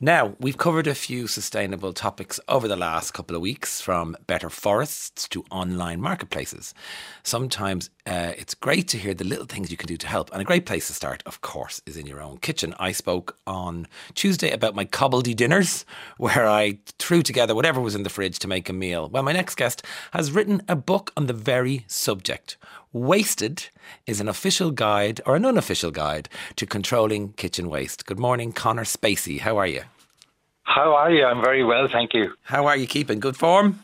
Now, we've covered a few sustainable topics over the last couple of weeks, from better forests to online marketplaces. Sometimes uh, it's great to hear the little things you can do to help. And a great place to start, of course, is in your own kitchen. I spoke on Tuesday about my cobbledy dinners, where I threw together whatever was in the fridge to make a meal. Well, my next guest has written a book on the very subject. Wasted is an official guide or an unofficial guide to controlling kitchen waste. Good morning, Conor Spacey. How are you? How are you? I'm very well, thank you. How are you keeping? Good form?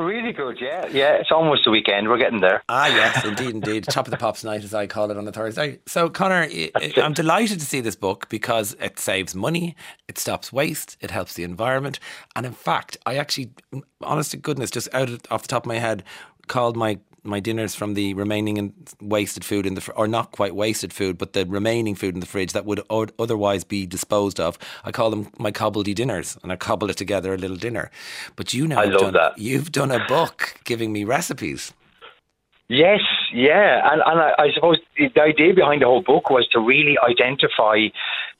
Really good, yeah. Yeah, it's almost the weekend. We're getting there. Ah, yes, indeed, indeed. Top of the pops night, as I call it on a Thursday. So, Conor, I'm delighted to see this book because it saves money, it stops waste, it helps the environment. And in fact, I actually, honest to goodness, just out of, off the top of my head, called my my dinners from the remaining and wasted food in the or not quite wasted food, but the remaining food in the fridge that would otherwise be disposed of. I call them my cobbledy dinners, and I cobble it together a little dinner. But you now, I love done, that. You've done a book giving me recipes. Yes, yeah, and and I, I suppose the idea behind the whole book was to really identify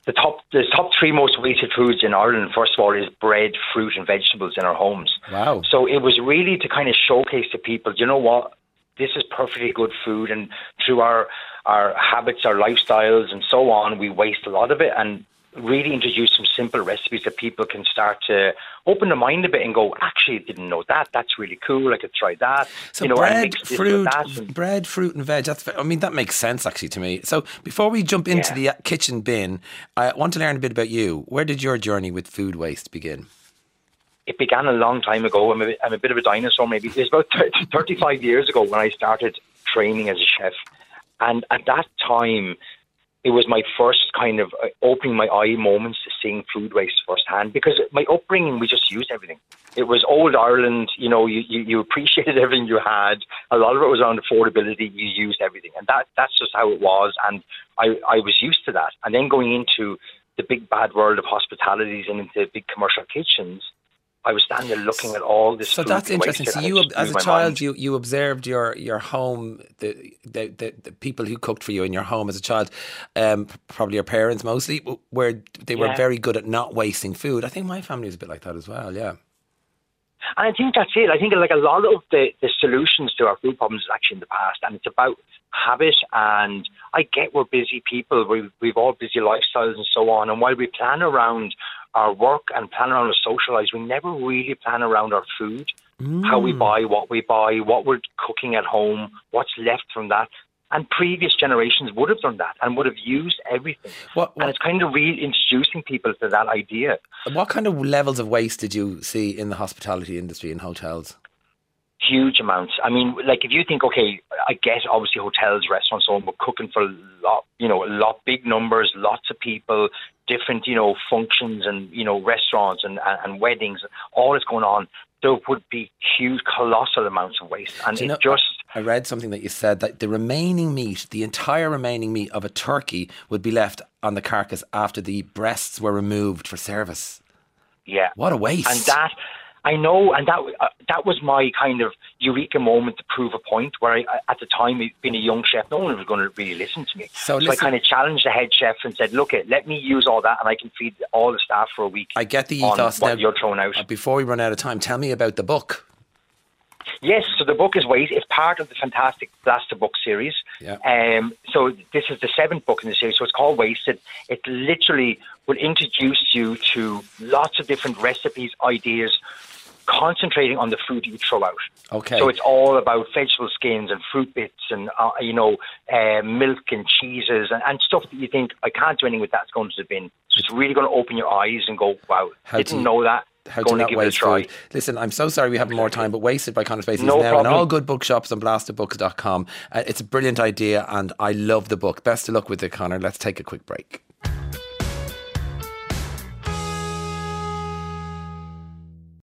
the top the top three most wasted foods in Ireland. First of all, is bread, fruit, and vegetables in our homes. Wow! So it was really to kind of showcase to people, you know what, this is perfectly good food, and through our our habits, our lifestyles, and so on, we waste a lot of it, and really introduce some simple recipes that people can start to open their mind a bit and go, actually, I didn't know that. That's really cool. I could try that. So you know, bread, fruit, and, bread, fruit, and veg. That's. I mean, that makes sense actually to me. So before we jump into yeah. the uh, kitchen bin, I want to learn a bit about you. Where did your journey with food waste begin? It began a long time ago. I'm a, I'm a bit of a dinosaur, maybe. It was about 30, 35 years ago when I started training as a chef. And at that time, it was my first kind of uh, opening my eye moments to seeing food waste firsthand because my upbringing, we just used everything. It was old Ireland, you know, you, you, you appreciated everything you had. A lot of it was around affordability. You used everything. And that, that's just how it was. And I, I was used to that. And then going into the big bad world of hospitalities and into big commercial kitchens, I was standing there looking at all this. So that's interesting. So you, as a child, mind. you you observed your your home, the, the, the the people who cooked for you in your home as a child, um, probably your parents mostly, where they were yeah. very good at not wasting food. I think my family is a bit like that as well. Yeah. And I think that's it. I think like a lot of the, the solutions to our food problems is actually in the past, and it's about habit. And I get we're busy people, we we've all busy lifestyles and so on. And while we plan around our work and plan around our social lives, we never really plan around our food, mm. how we mm. buy, what we buy, what we're cooking at home, what's left from that. And previous generations would have done that and would have used everything. What, what, and it's kind of reintroducing people to that idea. What kind of levels of waste did you see in the hospitality industry in hotels? huge amounts. I mean, like if you think, okay, I guess obviously hotels, restaurants, so on, we're cooking for a lot, you know, a lot big numbers, lots of people, different, you know, functions and you know, restaurants and and, and weddings, all is going on. There would be huge, colossal amounts of waste, and it know, just. I read something that you said that the remaining meat, the entire remaining meat of a turkey, would be left on the carcass after the breasts were removed for service. Yeah, what a waste! And that I know, and that uh, that was my kind of eureka moment to prove a point. Where I, at the time, being a young chef, no one was going to really listen to me. So, so I kind of challenged the head chef and said, "Look, it let me use all that, and I can feed all the staff for a week." I get the ethos. what now, you're throwing out. Uh, before we run out of time, tell me about the book. Yes, so the book is Waste. It's part of the fantastic Blasta book series. Yeah. Um, so this is the seventh book in the series. So it's called Wasted. It literally will introduce you to lots of different recipes, ideas concentrating on the food you throw out. Okay. So it's all about vegetable skins and fruit bits and uh, you know uh, milk and cheeses and, and, stuff that you think I can't do anything with that. It's going to the bin. So it's really going to open your eyes and go, wow, how didn't to, know that. How to not waste food. Listen, I'm so sorry we have more time, but Wasted by Conor Spacey no is now problem. in all good bookshops and blastabooks.com. Uh, it's a brilliant idea and I love the book. Best of luck with it, Conor. Let's take a quick break.